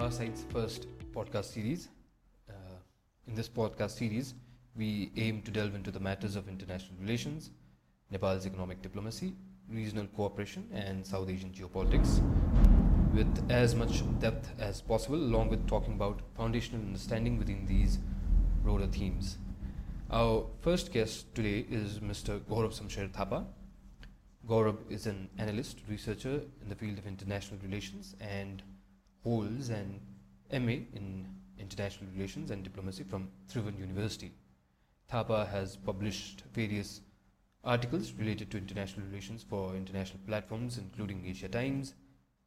Farsight's first podcast series. Uh, in this podcast series, we aim to delve into the matters of international relations, Nepal's economic diplomacy, regional cooperation, and South Asian geopolitics with as much depth as possible, along with talking about foundational understanding within these broader themes. Our first guest today is Mr. Gaurab Shumsher Thapa. Gaurav is an analyst, researcher in the field of international relations and holds an MA in International Relations and Diplomacy from Tribhuvan University. Thapa has published various articles related to international relations for international platforms including Asia Times,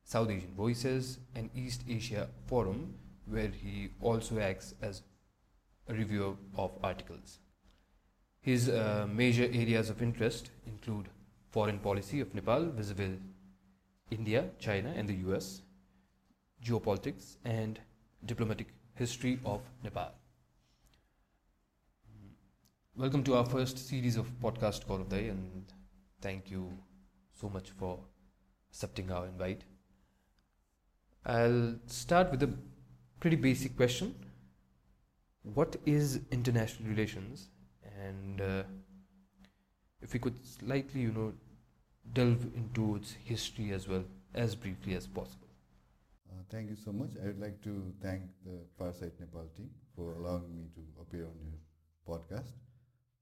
South Asian Voices, and East Asia Forum, where he also acts as a reviewer of articles. His uh, major areas of interest include foreign policy of Nepal vis-a-vis India, China, and the US, geopolitics, and diplomatic history of Nepal. Welcome to our first series of podcast Gaurab and thank you so much for accepting our invite. I'll start with a pretty basic question. What is international relations? And uh, if we could slightly, you know, delve into its history as well, as briefly as possible. Thank you so much. I would like to thank the Farsight Nepal team for allowing me to appear on your podcast.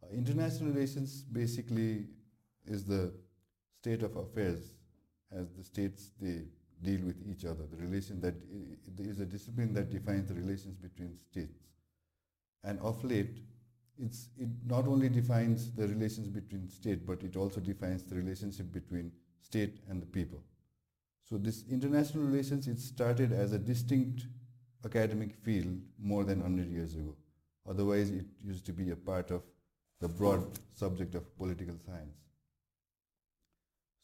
Uh, international relations basically is the state of affairs as the states they deal with each other. The relation that is a discipline that defines the relations between states. And of late, it's, it not only defines the relations between state, but it also defines the relationship between state and the people. So this international relations, it started as a distinct academic field more than 100 years ago. Otherwise, it used to be a part of the broad subject of political science.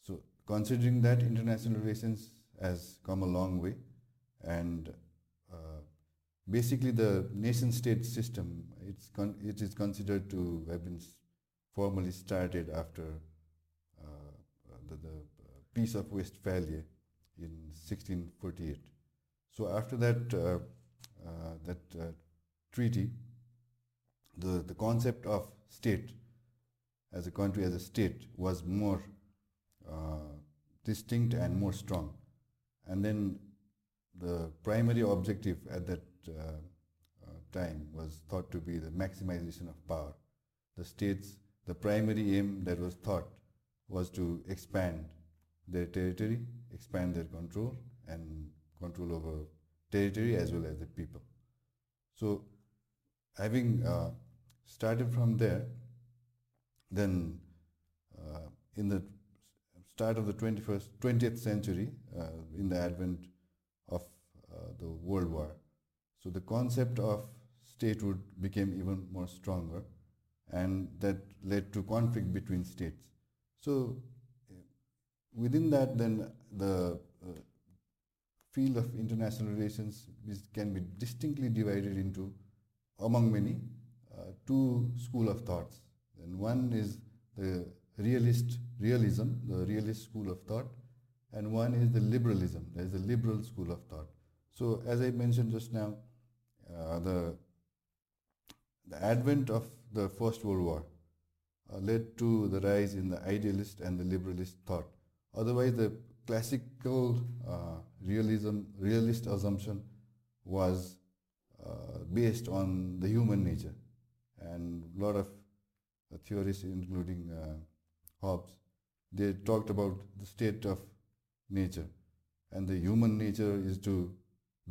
So considering that international relations has come a long way and uh, basically the nation state system it's it is considered to have been formally started after uh, the, the peace of westphalia in 1648 so after that uh, uh that uh, treaty the, the concept of state as a country as a state was more distinct and more strong and then the primary objective at that time was thought to be the maximization of power. The states, the primary aim that was thought was to expand their territory, expand their control, and control over territory as well as the people. So, having uh, started from there, then uh, in the start of the 21st, 20th century, uh, in the advent of uh, the World War. So the concept of statehood became even more stronger, and that led to conflict between states. So within that, then the uh, field of international relations can be distinctly divided into, among many, uh, two school of thoughts. And one is the realist realism, the realist school of thought, and one is the liberalism, there is a liberal school of thought. So as I mentioned just now, uh, the, the advent of the First World War uh, led to the rise in the idealist and the liberalist thought. Otherwise, the classical uh, realism, realist assumption was uh, based on the human nature, and a lot of theorists, including uh, Hobbes, they talked about the state of nature. And the human nature is to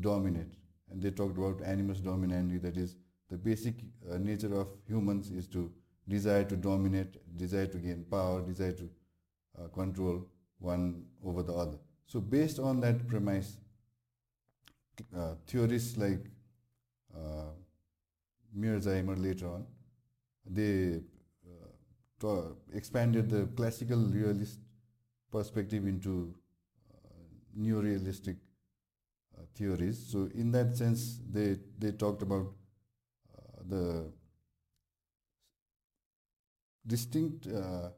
dominate. And they talked about animus dominandi, that is, the basic uh, nature of humans is to desire to dominate, desire to gain power, desire to uh, control one over the other. So, based on that premise, uh, theorists like uh, Mearsheimer later on, they expanded the classical realist perspective into uh, neorealistic uh, theories. So in that sense, they, they talked about uh, the distinct uh,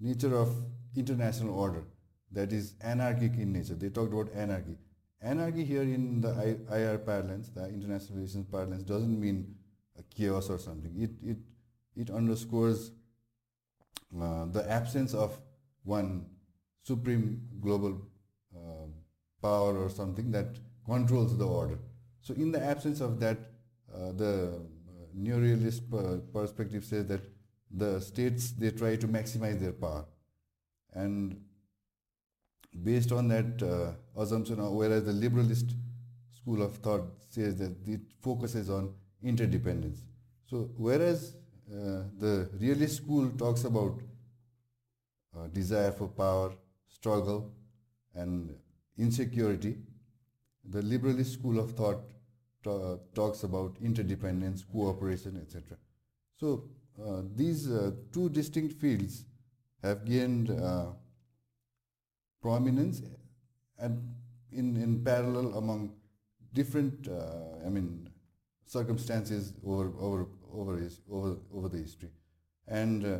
nature of international order that is anarchic in nature. They talked about anarchy. anarchy here in the IR parlance, the international relations parlance, doesn't mean a chaos or something. It it it underscores uh, the absence of one supreme global uh, power or something that controls the order. So in the absence of that, uh, the uh, neorealist perspective says that the states they try to maximize their power, and based on that uh, assumption, whereas the liberalist school of thought says that it focuses on interdependence. So whereas uh, the realist school talks about uh, desire for power, struggle, and insecurity, the liberalist school of thought talks about interdependence, cooperation, etc. So uh, these uh, two distinct fields have gained uh, prominence and in, in parallel among different, uh, I mean, circumstances over, over, over, his, over, over the history. And uh,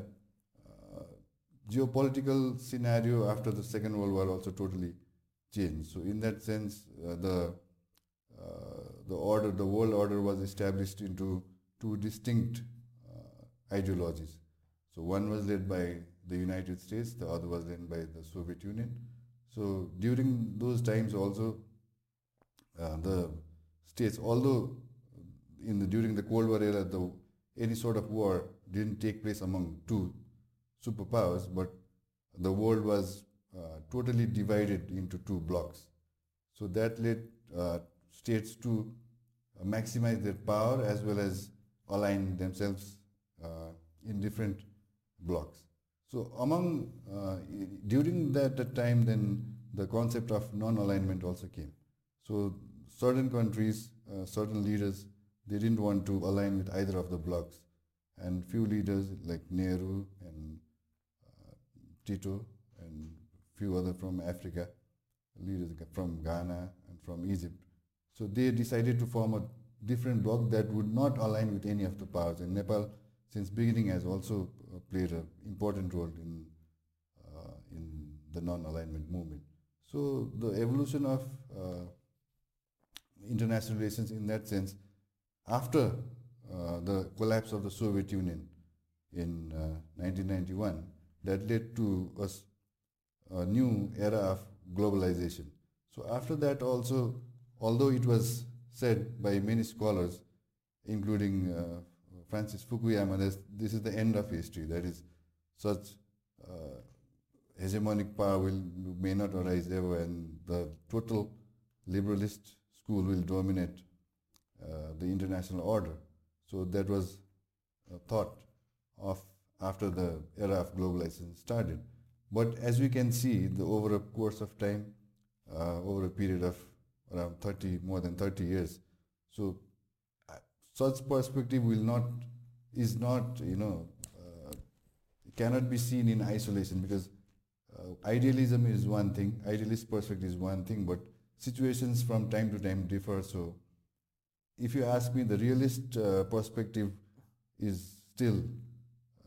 geopolitical scenario after the Second World War also totally changed. So in that sense, uh, the uh, the order, the world order was established into two distinct uh, ideologies. So one was led by the United States, the other was then by the Soviet Union. So during those times also, uh, the states, although in the, during the Cold War era, the, any sort of war didn't take place among two superpowers, but the world was uh, totally divided into two blocks. So that led uh, states to maximize their power as well as align themselves uh, in different blocks. So among uh, during that, time, then the concept of non-alignment also came. So certain countries, uh, certain leaders, they didn't want to align with either of the blocks, and few leaders like Nehru and uh, Tito and few other from Africa, leaders from Ghana and from Egypt. So they decided to form a different bloc that would not align with any of the powers. And Nepal, since beginning, has also uh, played an important role in uh, in the non-alignment movement. So the evolution of uh, international relations in that sense, after uh, the collapse of the Soviet Union in 1991, uh, that led to a, a new era of globalization. So after that also, although it was said by many scholars, including uh, Francis Fukuyama, this is the end of history. That is, such uh, hegemonic power will may not arise ever, and the total liberalist school will dominate uh, the international order. So that was a thought of after the era of globalization started. But as we can see, the over a course of time, uh, over a period of around 30, more than 30 years, so such perspective will not is not you know uh, cannot be seen in isolation because uh, idealism is one thing, idealist perspective is one thing, but situations from time to time differ. So, if you ask me, the realist uh, perspective is still,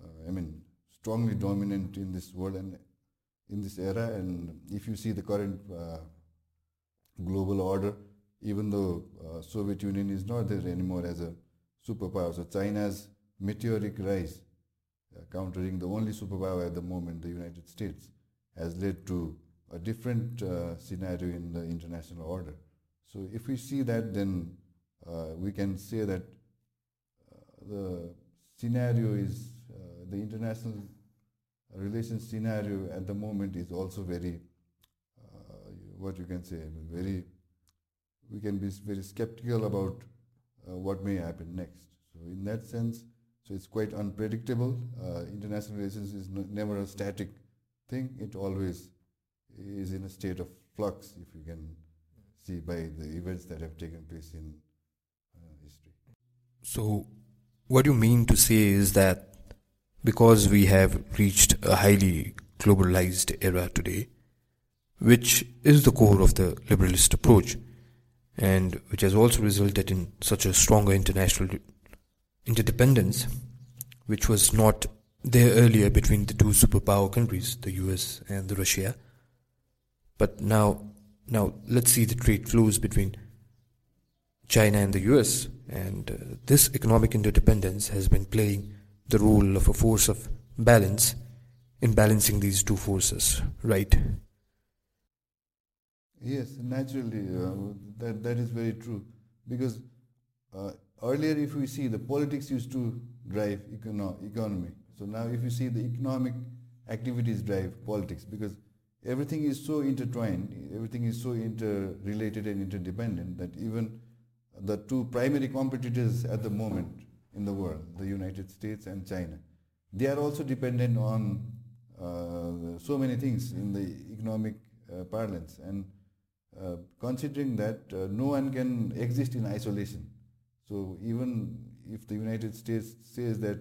uh, I mean, strongly dominant in this world and in this era. And if you see the current uh, global order, even though uh, Soviet Union is not there anymore as a superpower, so China's meteoric rise, uh, countering the only superpower at the moment, the United States has led to a different uh, scenario in the international order. So if we see that, then uh, we can say that uh, the scenario is uh, the international relations scenario at the moment is also very, what you can say, very. We can be very skeptical about uh, what may happen next. So in that sense, so it's quite unpredictable. international relations is never a static thing, it always is in a state of flux, if you can see by the events that have taken place in uh, history. So, what you mean to say is that because we have reached a highly globalized era today, which is the core of the liberalist approach, and which has also resulted in such a stronger international interdependence, which was not there earlier between the two superpower countries, the US and the Russia. But now now let's see the trade flows between China and the US, and uh, this economic interdependence has been playing the role of a force of balance in balancing these two forces, right? Yes, naturally, uh, that that is very true. Because uh, earlier, if we see the politics used to drive econo- economy. So now, if you see the economic activities drive politics, because everything is so intertwined, everything is so interrelated and interdependent that even the two primary competitors at the moment in the world, the United States and China, they are also dependent on uh, so many things in the economic uh, parlance. And uh, considering that uh, no one can exist in isolation. So even if the United States says that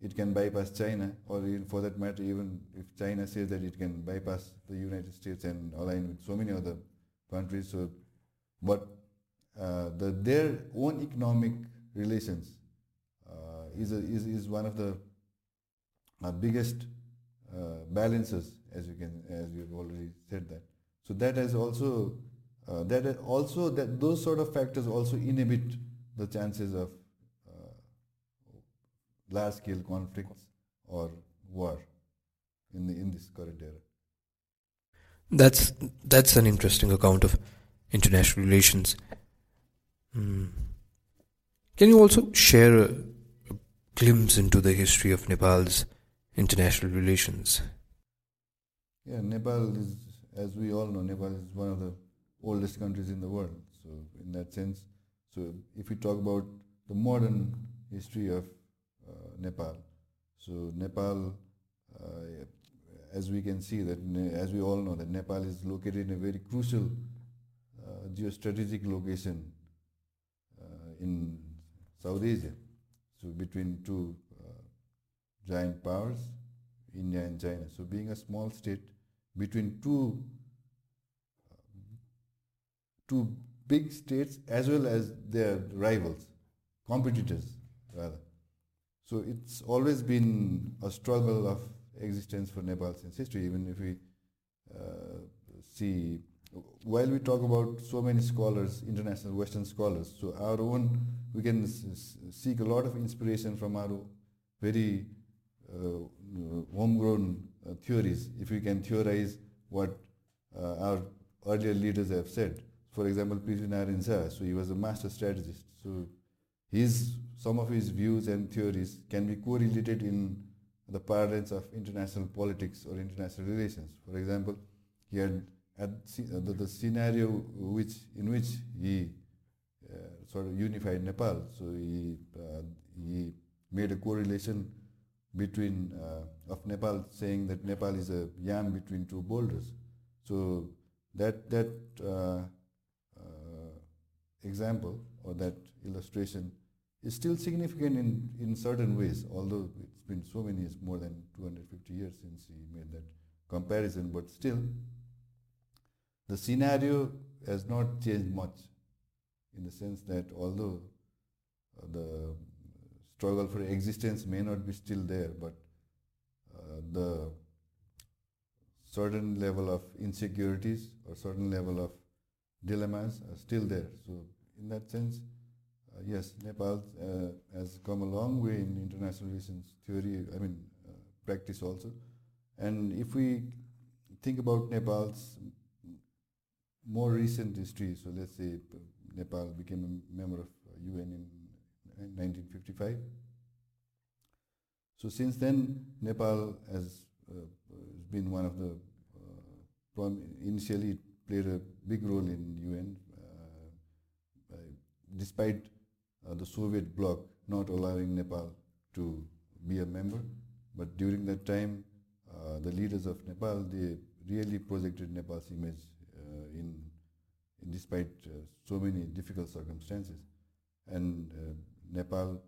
it can bypass China, or for that matter, even if China says that it can bypass the United States and align with so many other countries, so but uh, the, their own economic relations uh, is, a, is, is one of the uh, biggest balances, as you can, as you have already said that. So that has also uh, that also that those sort of factors also inhibit the chances of uh, large scale conflicts or war in the in this current era. That's that's an interesting account of international relations. Mm. Can you also share a, a glimpse into the history of Nepal's international relations? Yeah, Nepal is, as we all know, Nepal is one of the oldest countries in the world. So in that sense, so if we talk about the modern history of uh, Nepal, so Nepal, uh, as we can see that, as we all know, that Nepal is located in a very crucial uh, geostrategic location uh, in South Asia. So between two uh, giant powers, India and China. So being a small state between two two big states as well as their rivals, competitors rather. So it's always been a struggle of existence for Nepal since history, even if we uh, see, while we talk about so many scholars, international Western scholars, so our own, we can seek a lot of inspiration from our very uh, homegrown uh, theories, if we can theorize what uh, our earlier leaders have said for example, Prithvinarayan Shah, so he was a master strategist. So his, some of his views and theories can be correlated in the parlance of international politics or international relations. For example, he had, had uh, the, the, scenario which, in which he uh, sort of unified Nepal. So he, uh, he made a correlation between uh, of Nepal saying that Nepal is a yam between two boulders. So that that uh, example or that illustration is still significant in, in certain ways, although it's been so many years, more than 250 years since he made that comparison, but still, the scenario has not changed much in the sense that although uh, the struggle for existence may not be still there, but uh, the certain level of insecurities or certain level of dilemmas are still there. So in that sense, uh, yes, Nepal uh, has come a long way in international relations theory, I mean, uh, practice also. And if we think about Nepal's more recent history, so let's say Nepal became a member of UN in 1955. So since then, Nepal has uh, been one of the, uh, initially it played a big role in UN despite uh, the Soviet bloc not allowing Nepal to be a member. But during that time, uh, the leaders of Nepal, they really projected Nepal's image uh, in, in, despite uh, so many difficult circumstances. And uh, Nepal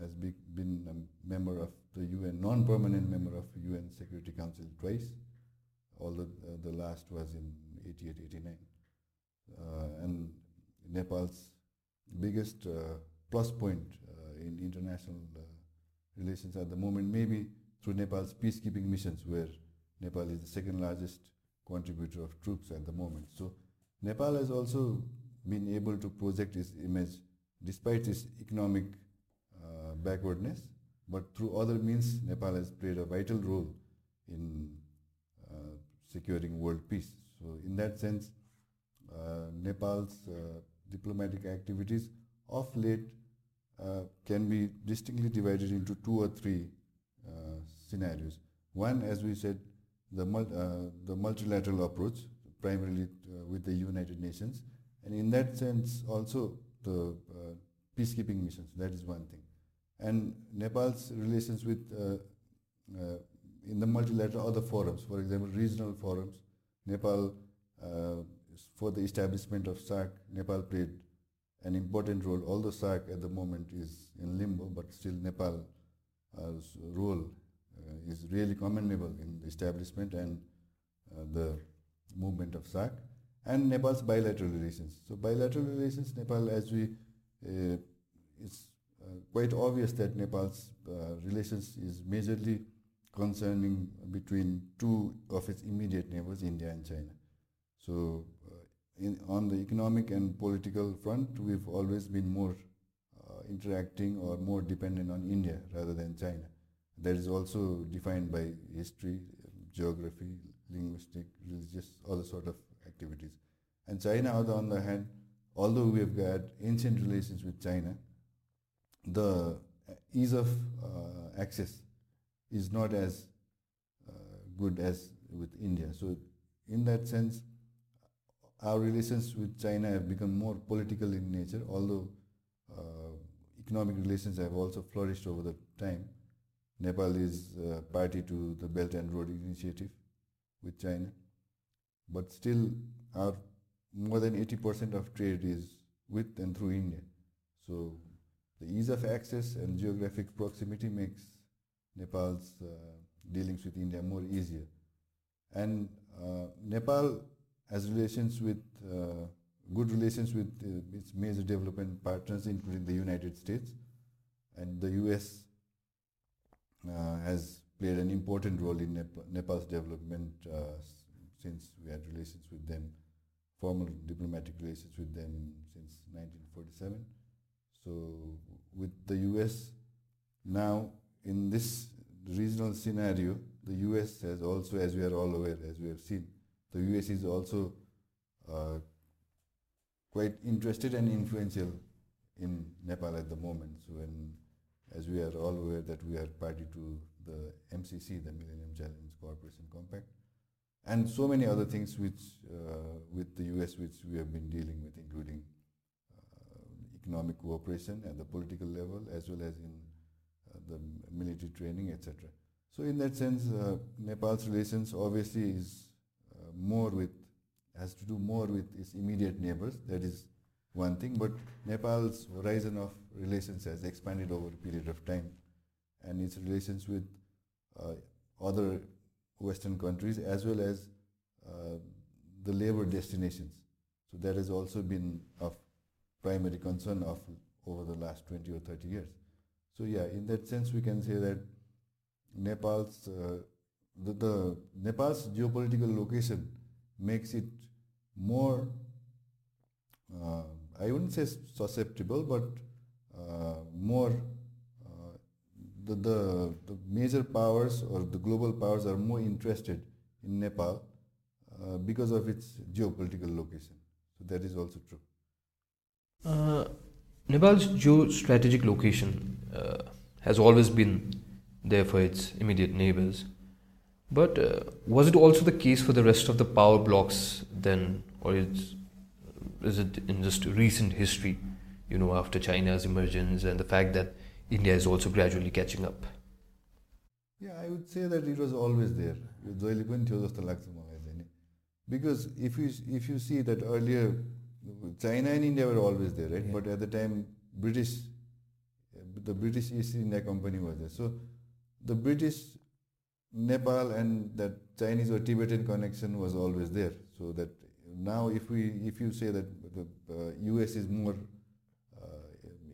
has be, been a member of the UN, non-permanent member of UN Security Council twice, although uh, the last was in 88, 89. and Nepal's biggest uh, plus point uh, in international uh, relations at the moment, maybe through Nepal's peacekeeping missions, where Nepal is the second largest contributor of troops at the moment. So Nepal has also been able to project its image despite its economic uh, backwardness, but through other means, Nepal has played a vital role in uh, securing world peace. So in that sense, uh, Nepal's uh, diplomatic activities of late uh, can be distinctly divided into two or three uh, scenarios. One, as we said, the, the multilateral approach, primarily with the United Nations, and in that sense also the peacekeeping missions, that is one thing. And Nepal's relations with in the multilateral other forums, for example, regional forums, Nepal, uh, for the establishment of SAARC, Nepal played an important role, although SAARC at the moment is in limbo, but still Nepal's role uh, is really commendable in the establishment and uh, the movement of SAARC, and Nepal's bilateral relations. So bilateral relations, Nepal, as we, uh, it's uh, quite obvious that Nepal's uh, relations is majorly concerning between two of its immediate neighbors, India and China. So in, on the economic and political front, we've always been more uh, interacting or more dependent on India rather than China. That is also defined by history, geography, linguistic, religious, other sort of activities. And China, on the other hand, although we have got ancient relations with China, the ease of uh, access is not as uh, good as with India. So in that sense, our relations with China have become more political in nature, although uh, economic relations have also flourished over the time. Nepal is uh, party to the Belt and Road Initiative with China, but still our more than 80% of trade is with and through India. So the ease of access and geographic proximity makes Nepal's uh, dealings with India more easier. And uh, Nepal has relations with uh, good relations with uh, its major development partners, including the United States, and the U.S. Uh, has played an important role in Nep Nepal's development since we had relations with them, formal diplomatic relations with them since 1947. So with the US now in this regional scenario, the US has also, as we are all aware, as we have seen, the US is also uh, quite interested and influential in Nepal at the moment. So when, as we are all aware that we are party to the MCC, the Millennium Challenge Corporation Compact, and so many other things which uh, with the US which we have been dealing with, including uh, economic cooperation at the political level as well as in the military training, etc. So in that sense, uh, Nepal's relations obviously is more with, has to do more with its immediate neighbors. That is one thing. But Nepal's horizon of relations has expanded over a period of time, and its relations with uh, other Western countries as well as uh, the labor destinations. So that has also been of primary concern of over the last 20 or 30 years. So yeah, in that sense, we can say that Nepal's uh, the, the Nepal's geopolitical location makes it more, uh, I wouldn't say susceptible, but uh, more, uh, the, the, the major powers or the global powers are more interested in Nepal uh, because of its geopolitical location. So that is also true. Uh, Nepal's geostrategic location uh, has always been there for its immediate neighbors. But uh, was it also the case for the rest of the power blocks then, or is, is it in just recent history, you know, after China's emergence and the fact that India is also gradually catching up? Yeah, I would say that it was always there. Because if you if you see that earlier, China and India were always there, right? But at the time, British, the British East India Company was there. So the British Nepal and that Chinese or Tibetan connection was always there. So that now if we if you say that the uh, US is more uh,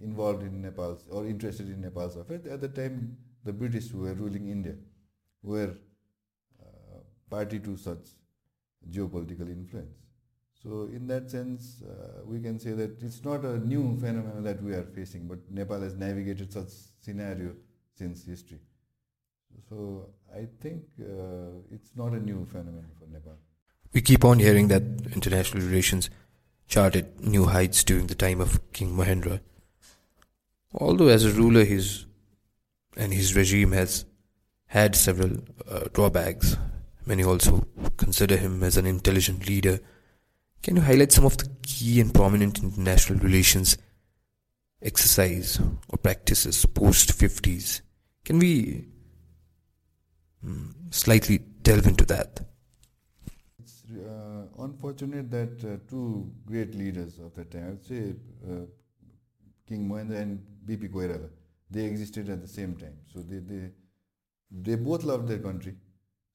involved in Nepal's or interested in Nepal's affairs, at the time the British who were ruling India were uh, party to such geopolitical influence. So in that sense, uh, we can say that it's not a new phenomenon that we are facing, but Nepal has navigated such scenario since history. So I think uh, it's not a new phenomenon for Nepal. We keep on hearing that international relations charted new heights during the time of King Mahendra. Although as a ruler, his and his regime has had several uh, drawbacks. Many also consider him as an intelligent leader. Can you highlight some of the key and prominent international relations exercise or practices post 50s? Can we um, slightly delve into that? It's uh, unfortunate that uh, two great leaders of that time, I would say uh, King Mahendra and BP Koirala, they existed at the same time. So they, they they both loved their country.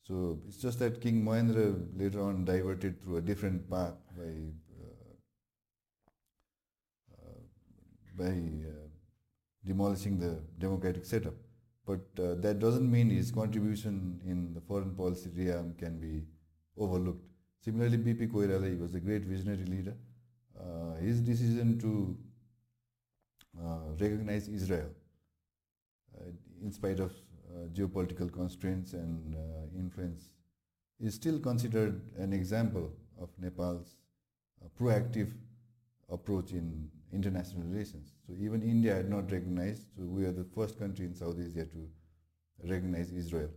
So it's just that King Mahendra later on diverted through a different path by uh, uh, by uh, demolishing the democratic setup. But uh, that doesn't mean his contribution in the foreign policy realm can be overlooked. Similarly, BP Koirala, he was a great visionary leader. Uh, his decision to uh, recognize Israel, in spite of geopolitical constraints and uh, influence is still considered an example of Nepal's uh, proactive approach in international relations. So even India had not recognized, so we are the first country in South Asia to recognize Israel.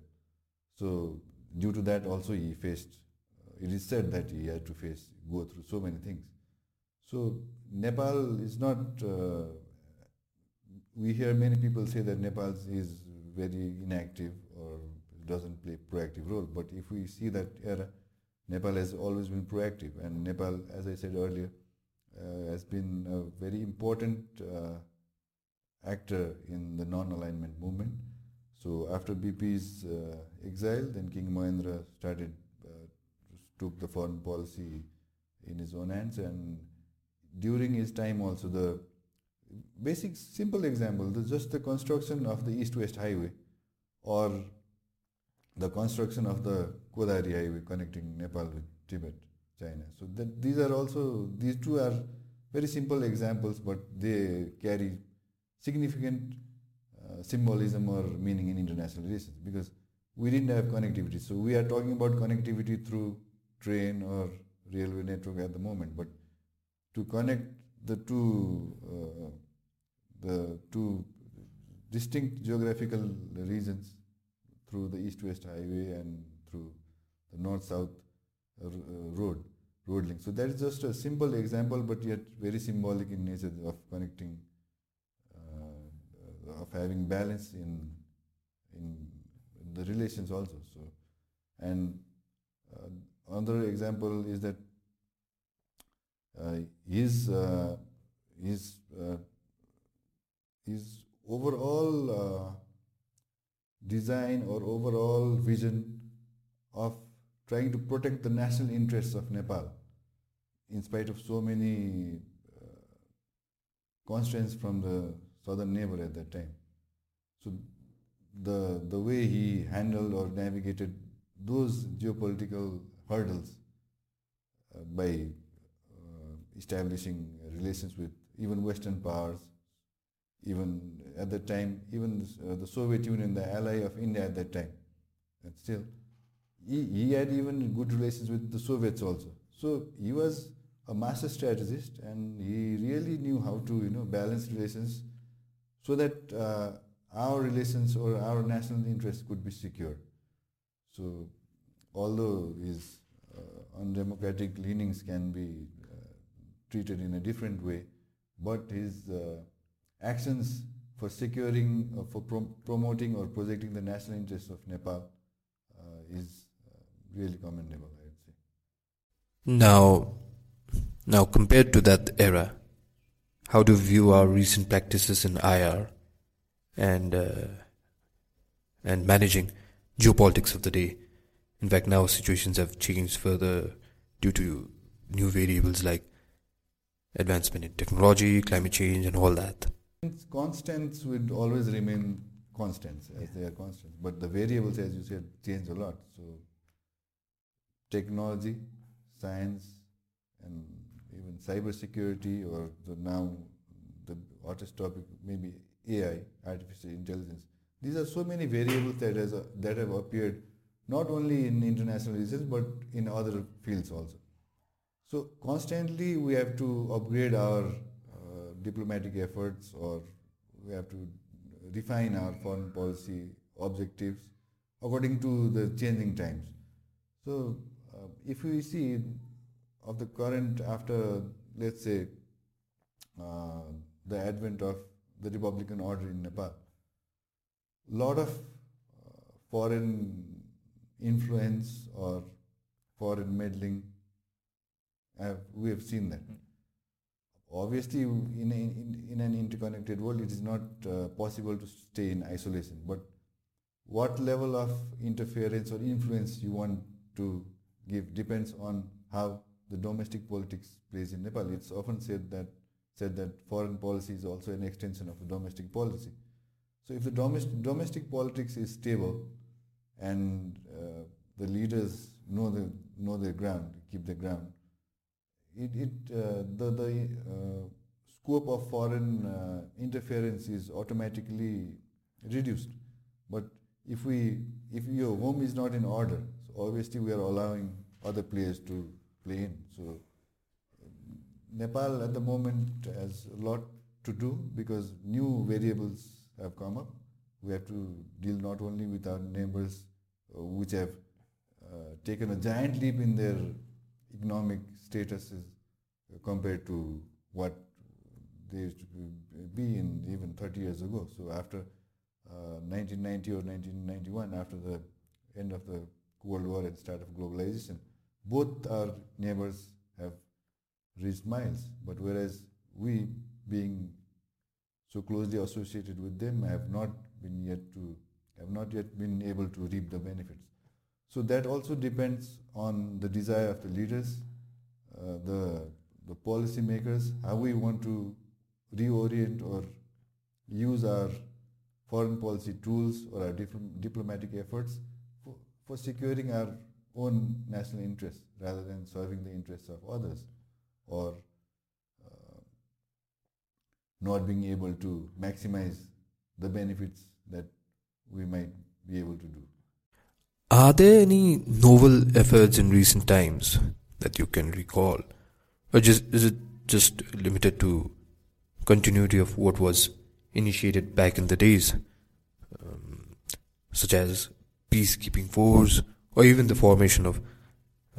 So due to that also he faced, uh, it is said that he had to face, go through so many things. So Nepal is not, uh, we hear many people say that Nepal is very inactive or doesn't play proactive role. But if we see that era, Nepal has always been proactive, and Nepal, as I said earlier, uh, has been a very important uh, actor in the non-alignment movement. So after BP's uh, exile, then King Mahendra started uh, took the foreign policy in his own hands, and during his time also the basic simple example, just the construction of the east-west highway or the construction of the Kodari highway connecting Nepal with Tibet, China. So that these are also, these two are very simple examples, but they carry significant uh, symbolism or meaning in international relations because we didn't have connectivity. So we are talking about connectivity through train or railway network at the moment, but to connect the two uh, the two distinct geographical regions through the east-west highway and through the north-south uh, road road link. So that is just a simple example, but yet very symbolic in nature of connecting, uh, of having balance in in the relations also. So, and uh, another example is that uh, his uh, his uh, his overall uh, design or overall vision of trying to protect the national interests of Nepal in spite of so many uh, constraints from the southern neighbor at that time. So the, the way he handled or navigated those geopolitical hurdles uh, by uh, establishing relations with even Western powers, even at that time, even uh, the Soviet Union, the ally of India at that time. And still, he, he had even good relations with the Soviets also. So he was a master strategist and he really knew how to you know balance relations so that uh, our relations or our national interests could be secured. So although his uh, undemocratic leanings can be uh, treated in a different way, but his uh, actions for securing, uh, for prom- promoting or projecting the national interests of Nepal uh, is uh, really commendable, I would say. Now, now compared to that era, how do you view our recent practices in IR and uh, and managing geopolitics of the day? In fact, now situations have changed further due to new variables like advancement in technology, climate change, and all that. Constants would always remain constants as yeah. they are constants, but the variables, as you said, change a lot. So, technology, science, and even cyber security or the now the hottest topic maybe AI, artificial intelligence. These are so many variables that has that have appeared not only in international relations but in other fields also. So constantly we have to upgrade our diplomatic efforts or we have to refine our foreign policy objectives according to the changing times. So uh, if we see of the current after let's say uh, the advent of the Republican order in Nepal, a lot of uh, foreign influence or foreign meddling, have, we have seen that. Obviously, in, a, in, in an interconnected world, it is not uh, possible to stay in isolation. But what level of interference or influence you want to give depends on how the domestic politics plays in Nepal. It's often said that said that foreign policy is also an extension of the domestic policy. So if the domestic domestic politics is stable and uh, the leaders know the know their ground, keep their ground, it, it uh, the the uh, scope of foreign uh, interference is automatically reduced. But if we if your home is not in order, so obviously we are allowing other players to play in. So Nepal at the moment has a lot to do because new variables have come up. We have to deal not only with our neighbors, which have uh, taken a giant leap in their economic statuses uh, compared to what they used to be in even 30 years ago. So after 1990 uh, or 1991, after the end of the Cold War and start of globalization, both our neighbors have reached miles. But whereas we, being so closely associated with them, have not been yet to have not yet been able to reap the benefits. So that also depends on the desire of the leaders, uh, the the policy makers, how we want to reorient or use our foreign policy tools or our diplomatic efforts for, for securing our own national interests rather than serving the interests of others or uh, not being able to maximize the benefits that we might be able to do. Are there any novel efforts in recent times that you can recall? Or just, is it just limited to continuity of what was initiated back in the days, um, such as peacekeeping force or even the formation of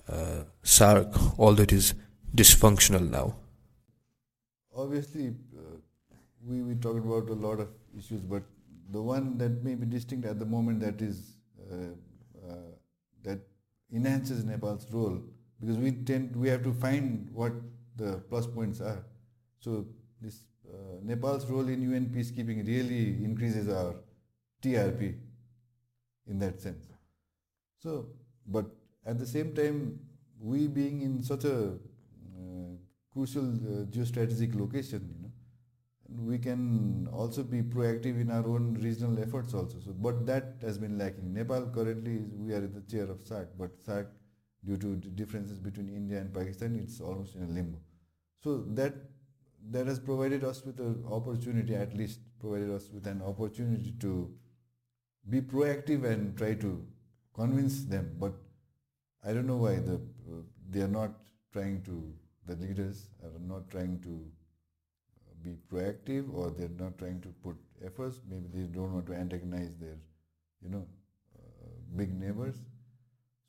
uh, SAARC, although it is dysfunctional now? Obviously, uh, we, we talked about a lot of issues, but the one that may be distinct at the moment that is uh, that enhances Nepal's role because we tend we have to find what the plus points are. So this uh, Nepal's role in UN peacekeeping really increases our TRP in that sense. So, but at the same time, we being in such a crucial uh, geostrategic location, we can also be proactive in our own regional efforts also. So, but that has been lacking. Nepal currently, is, we are in the chair of SAARC, but SAARC, due to differences between India and Pakistan, it's almost in a limbo. So that that has provided us with an opportunity, at least provided us with an opportunity to be proactive and try to convince them. But I don't know why the uh, they are not trying to the leaders are not trying to be proactive or they're not trying to put efforts. Maybe they don't want to antagonize their, you know, uh, big neighbors.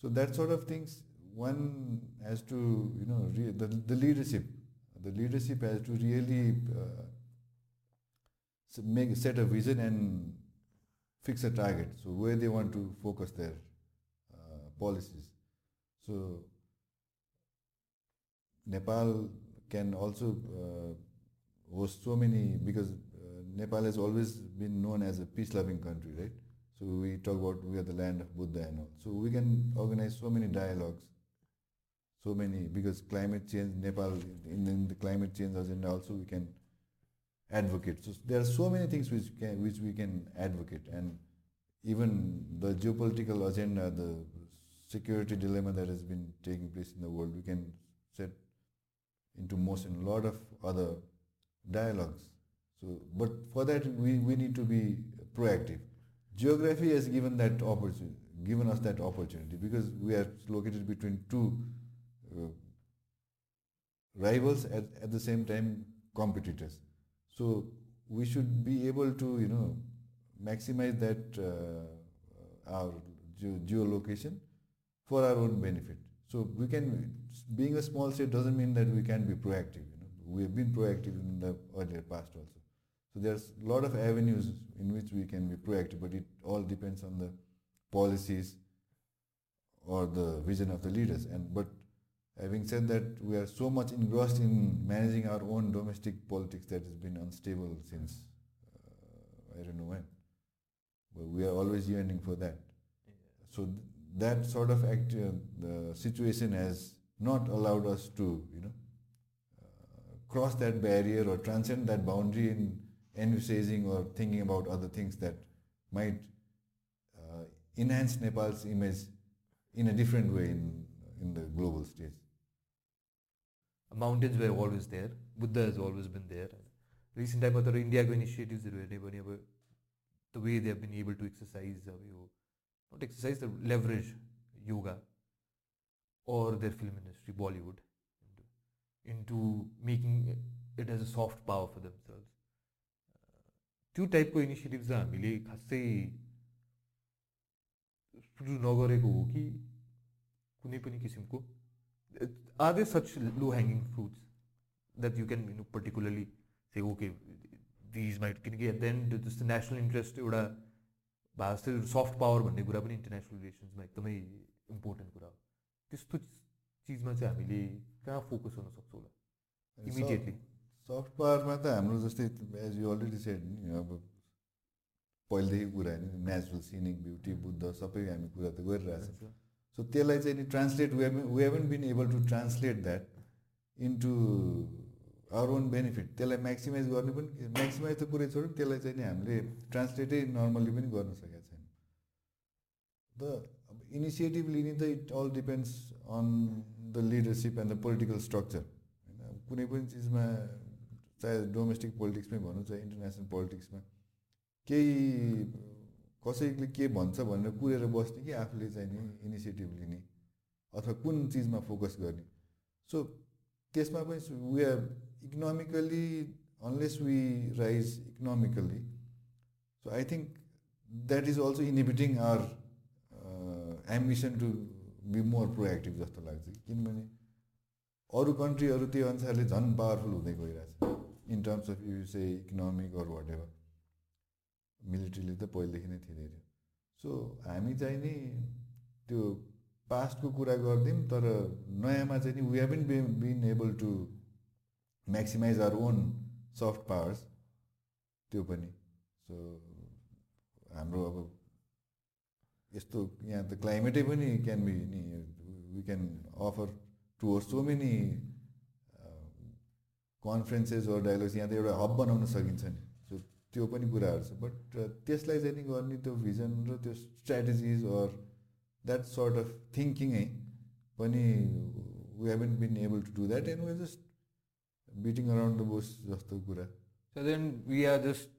So that sort of things, one has to, you know, re- the, the leadership, the leadership has to really uh, make set a vision and fix a target. So where they want to focus their uh, policies. So Nepal can also host so many because uh, Nepal has always been known as a peace-loving country, right? So we talk about we are the land of Buddha and all. So we can organize so many dialogues, so many because climate change, Nepal in, in the climate change agenda also we can advocate. So there are so many things which can which we can advocate, and even the geopolitical agenda, the security dilemma that has been taking place in the world, we can set into motion a lot of other dialogues. So, but for that we, we need to be proactive. Geography has given that opportunity, given us that opportunity because we are located between two uh, rivals at, at the same time competitors. So we should be able to you know maximize that uh, our ge- geolocation for our own benefit. So we can, being a small state doesn't mean that we can be proactive. We have been proactive in the earlier past also. So there's a lot of avenues in which we can be proactive, but it all depends on the policies or the vision of the leaders. And but having said that, we are so much engrossed in managing our own domestic politics that has been unstable since uh, I don't know when. But we are always yearning for that. So th- that sort of act, uh, the situation has not allowed us to, you know, cross that barrier or transcend that boundary in envisaging or thinking about other things that might uh, enhance Nepal's image in a different way in, in the global stage. Mountains were always there. Buddha has always been there. Recent time, other India initiatives the way they have been able to exercise, not exercise, the leverage yoga or their film industry, Bollywood into making it as a soft power for themselves. त्यो टाइपको initiative चाहिँ हामीले खासै सुरु नगरेको हो कि कुनै पनि किसिमको are they such low hanging fruits that you can you particularly say okay these might किनकि एट द एन्ड जस्तो नेसनल इन्ट्रेस्ट एउटा भए जस्तै सफ्ट पावर भन्ने कुरा पनि इन्टरनेसनल रिलेसन्समा एकदमै इम्पोर्टेन्ट कुरा हो त्यस्तो चिजमा चाहिँ हामीले कहाँ फोकस गर्न सक्छौँ होला? इमिडिएटली सफ्ट पावरमा त हाम्रो जस्तै एज यु अलरेडी सेड नि अब पहिलेदेखि कुरा होइन नेचुरल सिनिक ब्युटी बुद्ध सबै हामी कुरा त गरिरहेको छ सो त्यसलाई चाहिँ नि translate we we haven't been able to translate that into our own benefit त्यसलाई म्याक्सिमाइज गर्नु पनि म्याक्सिमाइज त कुरै छोड्यो त्यसलाई चाहिँ नि हामीले ट्रान्सलेटै नर्मली पनि गर्न सकेका छैन। द अब इनिसिएटिभ लिने त it all depends on the leadership and the political structure होइन, कुनै पनि चिजमा, चाहे डोमेस्टिक पोलिटिक्समै भनौँ, चाहे इन्टरनेसनल पोलिटिक्समा केही कसैले के भन्छ भनेर कुरेर बस्ने कि आफूले चाहिँ नि इनिसिएटिभ लिने अथवा कुन चिजमा फोकस गर्ने। सो त्यसमा पनि we are economically unless we rise economically so I think that is also inhibiting our ambition to be more proactive जस्तो लाग्छ किनभने अरू कन्ट्रीहरू त्यो अनुसारले झन् पावरफुल हुँदै गइरहेछ। इन टर्म्स अफ यु से इकोनोमिक अर वाट एभर मिलिट्रीले त पहिलेदेखि नै थियो। सो हामी चाहिँ नि त्यो पास्टको कुरा गरिदिउँ तर नयाँमा चाहिँ नि we haven't been able to maximize our own soft powers त्यो पनि। सो हाम्रो अब यस्तो यहाँ त क्लाइमेटै पनि क्यान बी नि we can offer to so many conferences or dialogues यहाँ त एउटा हब बनाउन सकिन्छ नि सो त्यो पनि कुराहरू छ बट त्यसलाई चाहिँ नि गर्ने त्यो भिजन र त्यो strategies or that sort of थिङ्किङै पनि we haven't been able to do that and we just beating around the बुस जस्तो कुरा So then we are just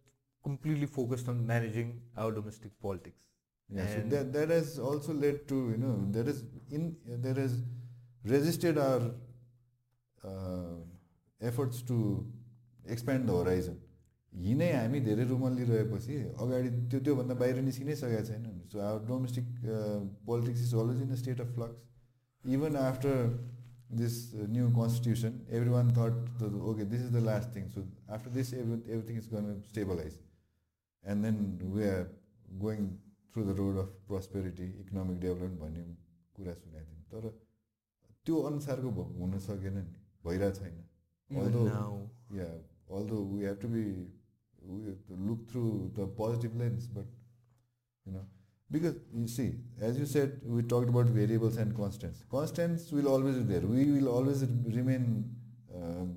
completely focused on managing our domestic politics. Yeah, so And- that that has also led to you know there is in there has resisted our uh, efforts to expand the horizon. यिनै हामी धेरै रुमल लिइरहेपछि अगाडि त्यो त्योभन्दा बाहिर निस्किनै सकेका छैनौँ सो our domestic politics is always in a state of flux even after this new constitution every one thought okay this is the last thing so after this every everything is gonna stabilise and then we are going through the road of prosperity economic development भन्ने कुरा सुनेको थियौँ तर त्यो अनुसारको भ- हुन सकेन नि भइरहेको छैन Even Although- now, yeah although we have to be we have to look through the positive lens but you know because you see as you said we talked about variables and constants constants will always be there we will always remain um,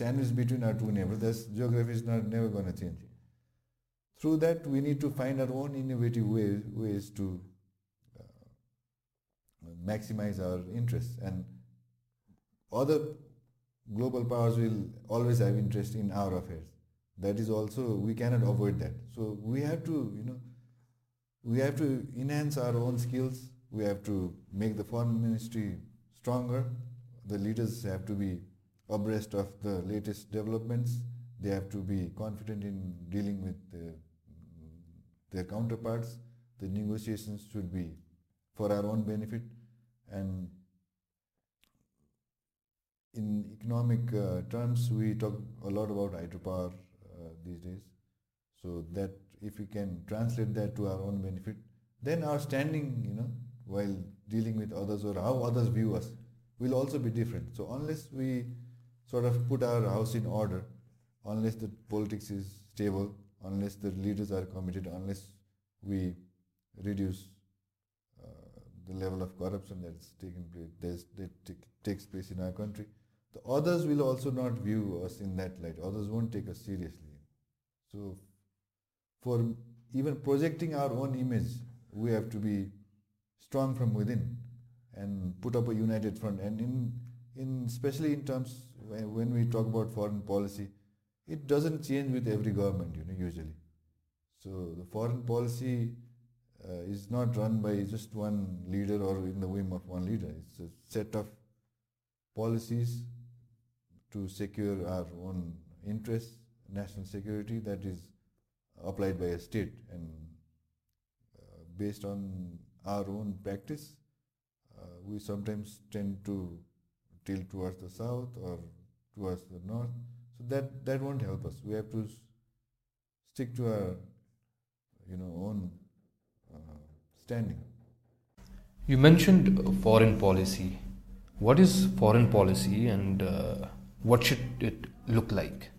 sandwiched between our two neighbors that's geography is not never going to change through that we need to find our own innovative ways ways to uh, maximize our interests and other global powers will always have interest in our affairs. That is also we cannot avoid that. So we have to you know we have to enhance our own skills. We have to make the foreign ministry stronger. The leaders have to be abreast of the latest developments. They have to be confident in dealing with the, their counterparts. The negotiations should be for our own benefit and in economic uh, terms, we talk a lot about hydropower uh, these days. So that if we can translate that to our own benefit, then our standing, you know, while dealing with others or how others view us will also be different. So unless we sort of put our house in order, unless the politics is stable, unless the leaders are committed, unless we reduce uh, the level of corruption that's taking place, that takes place in our country, the others will also not view us in that light. Others won't take us seriously. So, for even projecting our own image, we have to be strong from within and put up a united front. And in, in especially in terms when we talk about foreign policy, it doesn't change with every government, you know, usually. So the foreign policy uh, is not run by just one leader or in the whim of one leader. It's a set of policies to secure our own interests, national security that is applied by a state and uh, based on our own practice, uh, we sometimes tend to tilt towards the south or towards the north. So that, that won't help us. We have to stick to our you know own uh, standing. You mentioned foreign policy. What is foreign policy and uh, what should it look like?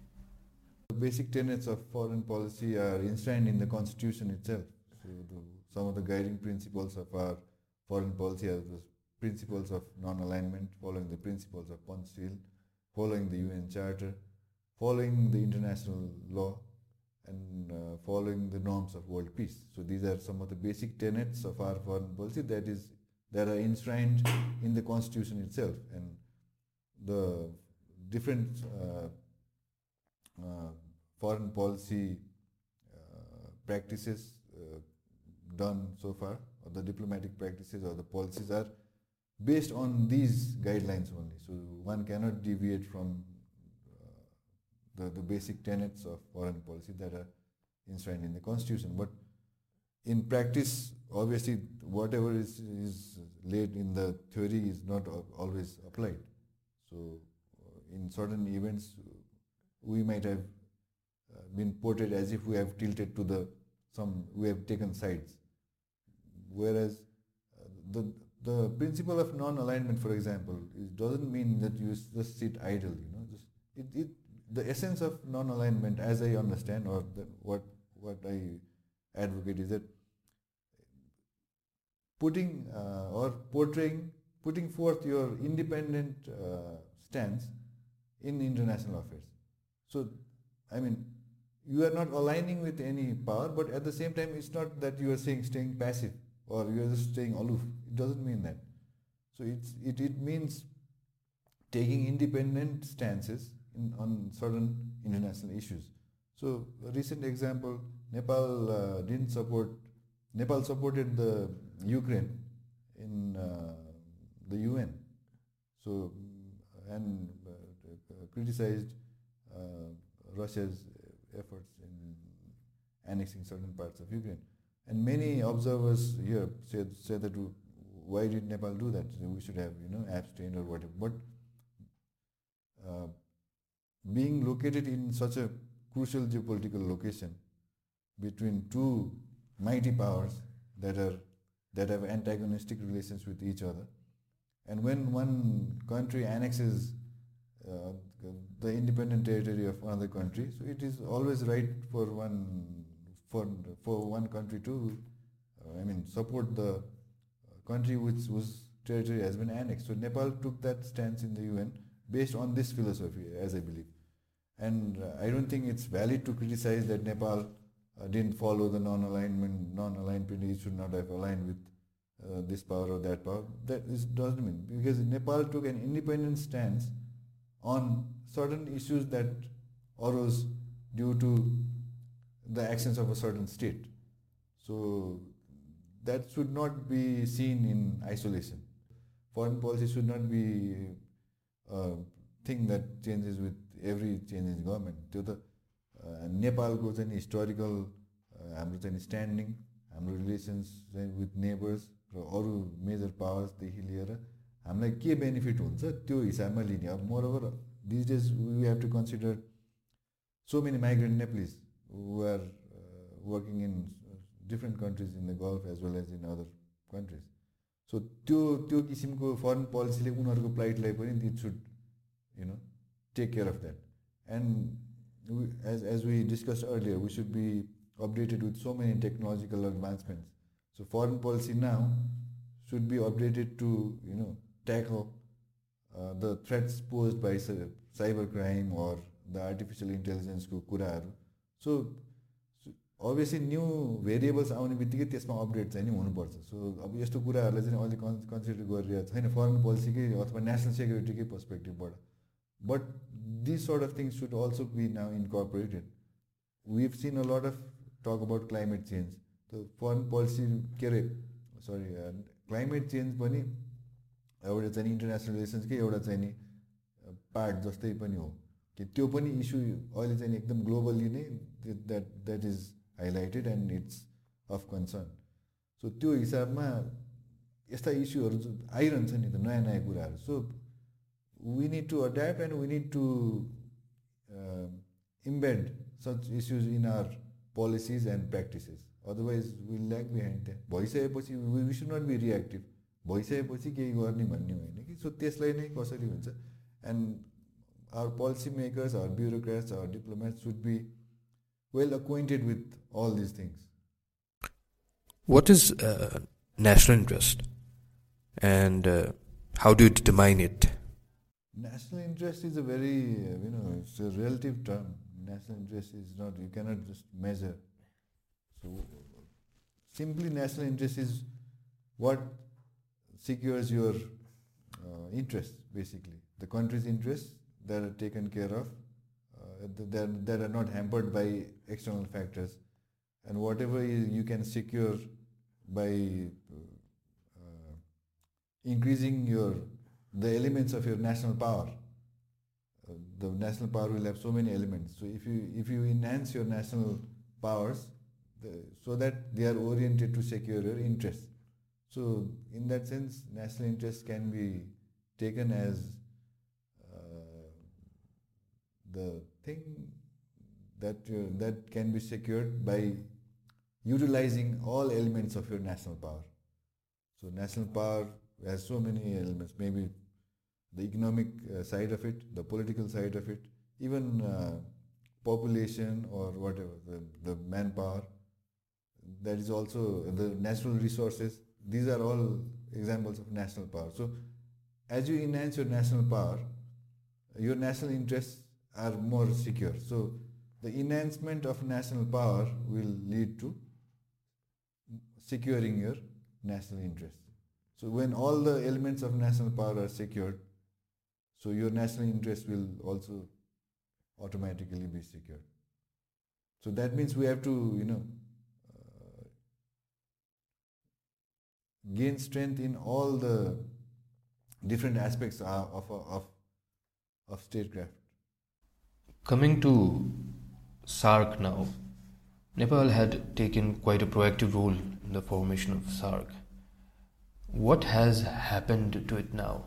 The basic tenets of foreign policy are enshrined in the constitution itself. So the, some of the guiding principles of our foreign policy are the principles of non-alignment, following the principles of Panchshil, following the UN Charter, following the international law, and uh, following the norms of world peace. So these are some of the basic tenets of our foreign policy that is that are enshrined in the constitution itself. And the different uh, uh, foreign policy uh, practices done so far, or the diplomatic practices or the policies are based on these guidelines only. So one cannot deviate from uh, the, the basic tenets of foreign policy that are enshrined in the constitution. But in practice, obviously, whatever is, is laid in the theory is not always applied. So in certain events, we might have uh, been portrayed as if we have tilted to the some we have taken sides. Whereas uh, the the principle of non-alignment, for example, doesn't mean that you just sit idle. You know, just it, it the essence of non-alignment, as I understand, or the, what what I advocate is that putting uh, or portraying, putting forth your independent uh, stance in international affairs. So, I mean, you are not aligning with any power, but at the same time, it's not that you are saying staying passive or you are just staying aloof. It doesn't mean that. So it's, it, it means taking independent stances in, on certain international issues. So a recent example, Nepal uh, didn't support, Nepal supported the Ukraine in uh, the UN. So, and criticized uh, Russia's efforts in annexing certain parts of Ukraine. And many observers here said, said that why did Nepal do that? We should have, you know, abstained or whatever. But uh, being located in such a crucial geopolitical location between two mighty powers that are that have antagonistic relations with each other, and when one country annexes uh, the independent territory of another country. So it is always right for one for for one country to, uh, I mean, support the country which whose territory has been annexed. So Nepal took that stance in the UN based on this philosophy, as I believe. And uh, I don't think it's valid to criticize that Nepal uh, didn't follow the non-alignment, non-alignment. It should not have aligned with uh, this power or that power. That is, doesn't mean because Nepal took an independent stance on certain issues that arose due to the actions of a certain state. So that should not be seen in isolation. Foreign policy should not be a thing that changes with every change in government. त्यो त नेपालको चाहिँ historical हाम्रो चाहिँ standing हाम्रो relations चाहिँ with neighbours र अरू major पावर्सदेखि लिएर हामीलाई के बेनिफिट हुन्छ त्यो हिसाबमा लिने अब moreover this days we have to consider so many migrant Nepalese who are uh, working in different countries in the Gulf as well as in other countries. सो त्यो त्यो किसिमको फरेन पोलिसीले उनीहरूको प्लाइटलाई पनि it should you know take care of that and as as we discuss earlier we should B updated with so many technological advancements. So foreign policy now should be updated to you know tackle uh, the threats posed by cyber crime or the artificial intelligence को कुराहरू so obviously new variables आउने बित्तिकै त्यसमा update चाहिँ नि हुनुपर्छ सो अब यस्तो कुराहरूलाई चाहिँ अहिले कन् कन्सिडर गरिरहेको छैन फरेन पोलिसीकै अथवा नेसनल सेक्युरिटीकै पर्सपेक्टिभबाट but this sort of things should also be now incorporated we've seen a lot of talk about climate change त फरेन पोलिसी के अरे सरी क्लाइमेट चेन्ज पनि एउटा चाहिँ इन्टरनेसनल रिलेसन्सकै एउटा चाहिँ नि पार्ट जस्तै पनि हो कि त्यो पनि इस्यु अहिले चाहिँ एकदम ग्लोबली नै that that is highlighted and it's of concern सो त्यो हिसाबमा यस्ता इस्युहरू आइरहन्छ नि त नयाँ नयाँ कुराहरू so we need to adapt and we need to embed such issues in our policies and practices otherwise will lag behind त्यहाँ भइसकेपछि we should not be reactive भइसकेपछि केही गर्ने भन्ने होइन कि सो त्यसलाई नै कसरी हुन्छ end our policymakers, our bureaucrats, our diplomats should be well acquainted with all these things. What is uh, national interest and uh, how do you determine it? National interest is a very, uh, you know, it's a relative term. National interest is not, you cannot just measure. So, simply national interest is what secures your uh, interest, basically. The country's interest that are taken care of, that, that are not hampered by external factors. And whatever you can secure by uh, increasing your the elements of your national power. The national power will have so many elements. So if you if you enhance your national powers, the, so that they are oriented to secure your interests. So in that sense, national interests can be taken as the thing that uh, that can be secured by utilizing all elements of your national power. So national power has so many elements, maybe the economic uh, side of it, the political side of it, even uh, population or whatever, the, the manpower. That is also the natural resources. These are all examples of national power. So as you enhance your national power, your national interests are more secure. So the enhancement of national power will lead to securing your national interest. So when all the elements of national power are secured, so your national interest will also automatically be secured. So that means we have to, you know, uh, gain strength in all the different aspects of, of, of, of statecraft. Coming to SAARC now, Nepal had taken quite a proactive role in the formation of SAARC. What has happened to it now?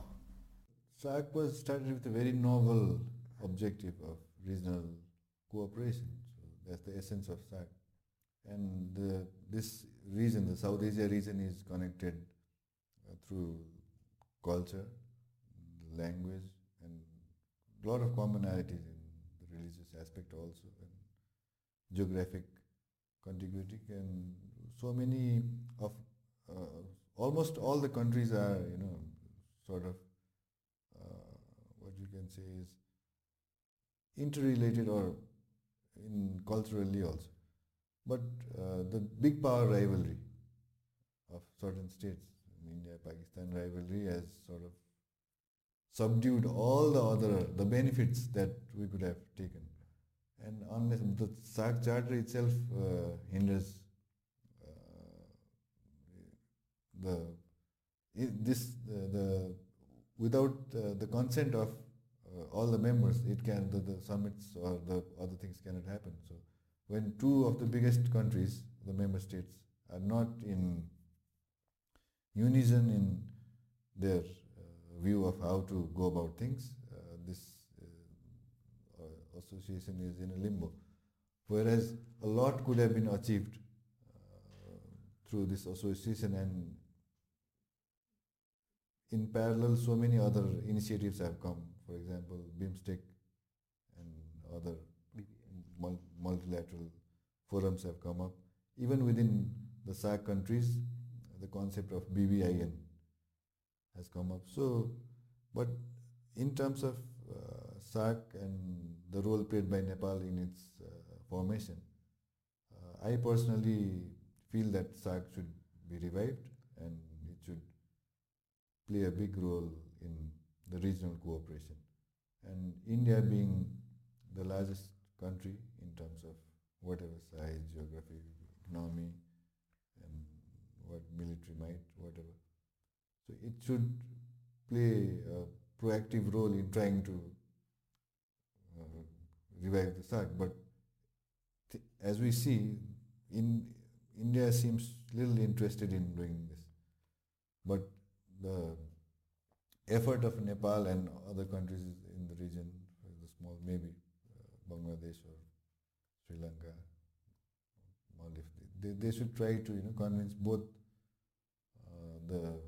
SAARC was started with a very novel objective of regional cooperation. So that's the essence of SAARC. And the, this region, the South Asia region, is connected uh, through culture, language, and a lot of commonalities aspect also and geographic contiguity and so many of uh, almost all the countries are you know sort of uh, what you can say is interrelated or in culturally also but uh, the big power rivalry of certain states India Pakistan rivalry has sort of subdued all the other the benefits that we could have taken. And unless the SAARC Charter itself uh, hinders uh, the this the, the without uh, the consent of uh, all the members, it can the, the summits or the other things cannot happen. So when two of the biggest countries, the member states, are not in unison in their uh, view of how to go about things, uh, this association is in a limbo. Whereas a lot could have been achieved uh, through this association and in parallel so many other initiatives have come for example, BIMSTEC and other multilateral forums have come up. Even within the SAARC countries, the concept of BBIN has come up. So, but in terms of uh, SAARC and the role played by Nepal in its uh, formation, uh, I personally feel that SAARC should be revived and it should play a big role in the regional cooperation. And India being the largest country in terms of whatever size, geography, economy, and what military might, whatever. So it should play a proactive role in trying to revive the SAARC. But th- as we see, in India seems little interested in doing this. But the effort of Nepal and other countries in the region, the small maybe uh, Bangladesh or Sri Lanka, Maldives, they, they should try to you know convince both uh, the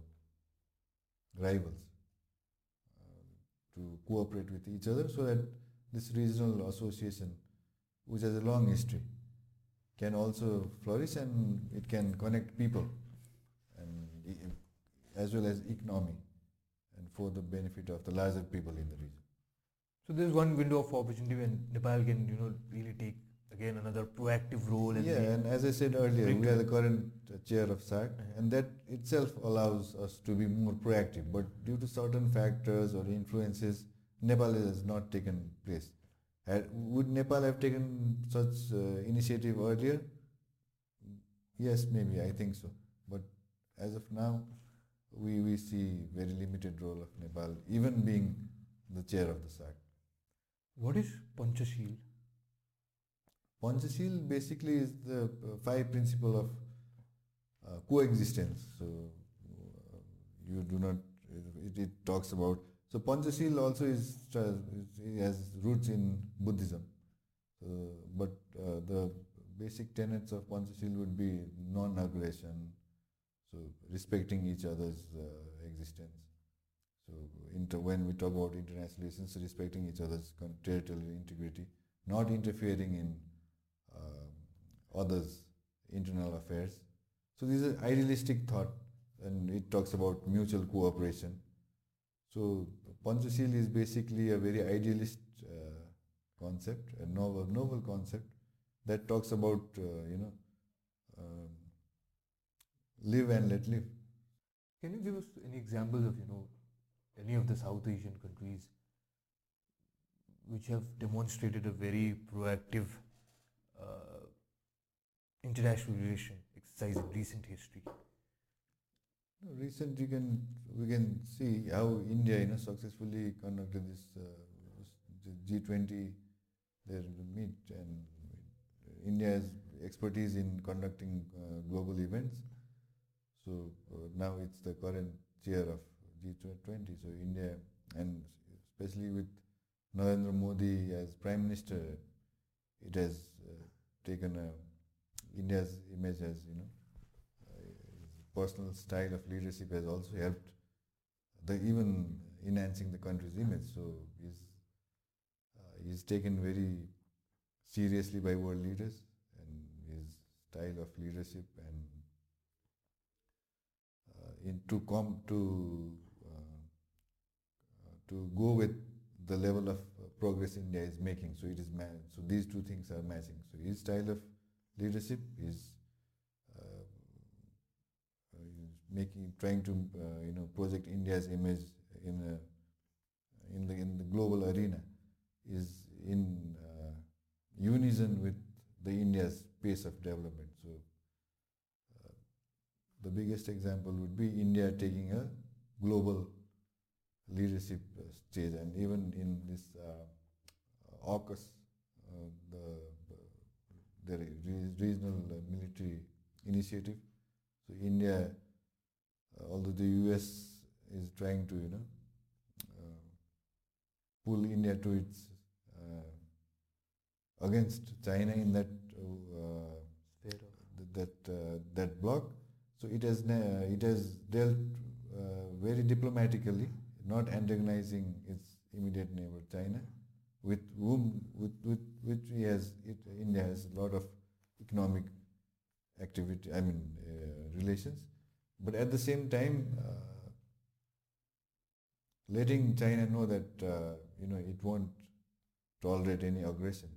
rivals uh, to cooperate with each other so that this regional association, which has a long history, can also flourish and it can connect people and as well as economy and for the benefit of the larger people in the region. So there's one window of opportunity when Nepal can, you know, really take again another proactive role. And yeah, and as I said earlier, we are the current chair of SAARC, uh-huh. and that itself allows us to be more proactive. But due to certain factors or influences, Nepal has not taken place. Had, would Nepal have taken such uh, initiative earlier? Yes, maybe I think so. But as of now, we, we see very limited role of Nepal, even being the chair of the SAARC. What is Panchasheel? Panchasheel basically is the uh, five principle of uh, coexistence. So uh, you do not, it, it, talks about, so Panchasheel also is, has roots in Buddhism. but uh, the basic tenets of Panchasheel would be non-aggression, so respecting each other's uh, existence. So inter- when we talk about international relations, respecting each other's territorial integrity, not interfering in uh, others' internal affairs. So this is idealistic thought, and it talks about mutual cooperation. So Panchasheel is basically a very idealist uh, concept, a novel, novel concept that talks about uh, you know um, live and let live. Can you give us any examples of you know any of the South Asian countries which have demonstrated a very proactive uh, international relation exercise in recent history? Recent, you can we can see how India, you know, successfully conducted this uh, G20 their meet, and India has expertise in conducting uh, global events. So uh, now it's the current chair of G20. So India, and especially with Narendra Modi as Prime Minister, it has uh, taken a, India's image as you know, uh, personal style of leadership has also helped the even enhancing the country's image. So he's uh, he's taken very seriously by world leaders, and his style of leadership and in to come to uh, to go with the level of progress India is making. So it is so these two things are matching. So his style of leadership is uh, making trying to uh, you know project India's image in a in the in the global arena is in uh, unison with the India's pace of development. So, uh, the biggest example would be India taking a global leadership stage, and even in this uh, AUKUS, uh, the the regional military initiative. So India, although the US is trying to you know uh, pull India to its uh, against China in that uh, that uh, that block. So it has it has dealt uh, very diplomatically, not antagonizing its immediate neighbor China, with whom with with which he has it, India has a lot of economic activity. I mean uh, relations, but at the same time. Uh, letting China know that uh, you know it won't tolerate any aggression.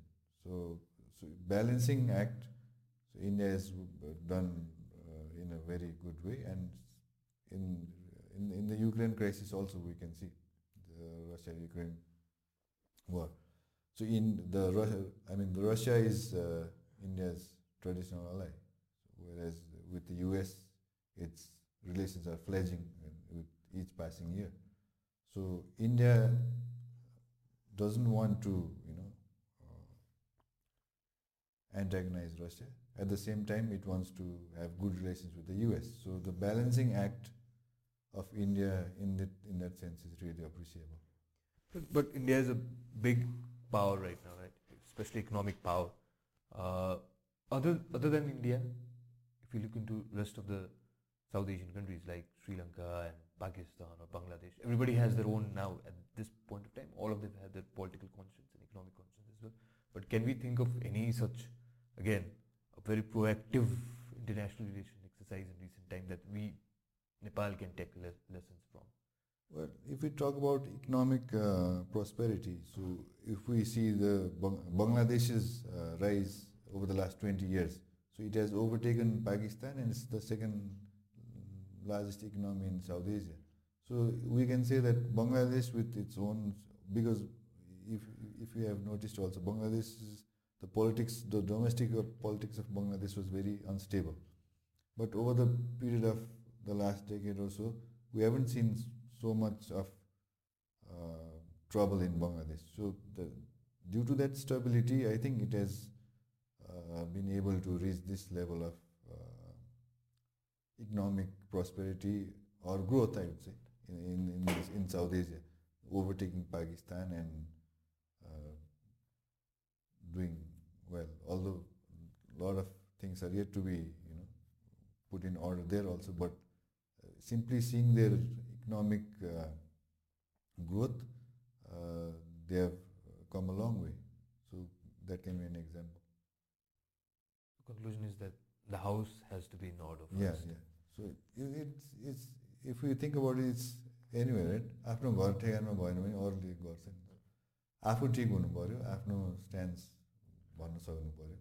So, so balancing act. So India has done uh, in a very good way, and in, in in the Ukraine crisis also we can see the Russia-Ukraine war. So in the Russia, I mean the Russia is uh, India's traditional ally, whereas with the US, its relations are fledgling with each passing year. So India doesn't want to, you know, uh, antagonize Russia. At the same time, it wants to have good relations with the U.S. So the balancing act of India in that in that sense is really appreciable. But, but India is a big power right now, right? Especially economic power. Uh, other other than India, if you look into rest of the South Asian countries like Sri Lanka and Pakistan or Bangladesh, everybody has their own now at this point of time. All of them have their political conscience and economic conscience as well. But can we think of any such, again, a very proactive international relation exercise in recent time that we, Nepal, can take le- lessons from? Well, if we talk about economic uh, prosperity, so if we see the Bang- Bangladesh's uh, rise over the last 20 years, so it has overtaken Pakistan and it's the second largest economy in South Asia. So we can say that Bangladesh with its own, because if if you have noticed also, Bangladesh the politics, the domestic politics of Bangladesh was very unstable. But over the period of the last decade or so, we haven't seen so much of uh, trouble in Bangladesh. So the, due to that stability, I think it has uh, been able to reach this level of economic prosperity or growth, I would say, in in in, this, in South Asia, overtaking Pakistan and uh, doing well. Although a lot of things are yet to be, you know, put in order there also, but uh, simply seeing their economic uh, growth, uh, they have come a long way. So that can be an example. The conclusion is that the house has to be in order first. Yeah, yeah. So it's it's if you think about it's anyway right आफ्नो घर ठेगानमा भएन भने अरूले गर्छ नि आफू ठिक हुनु पऱ्यो आफ्नो स्ट्यान्ड भन्न सक्नु पऱ्यो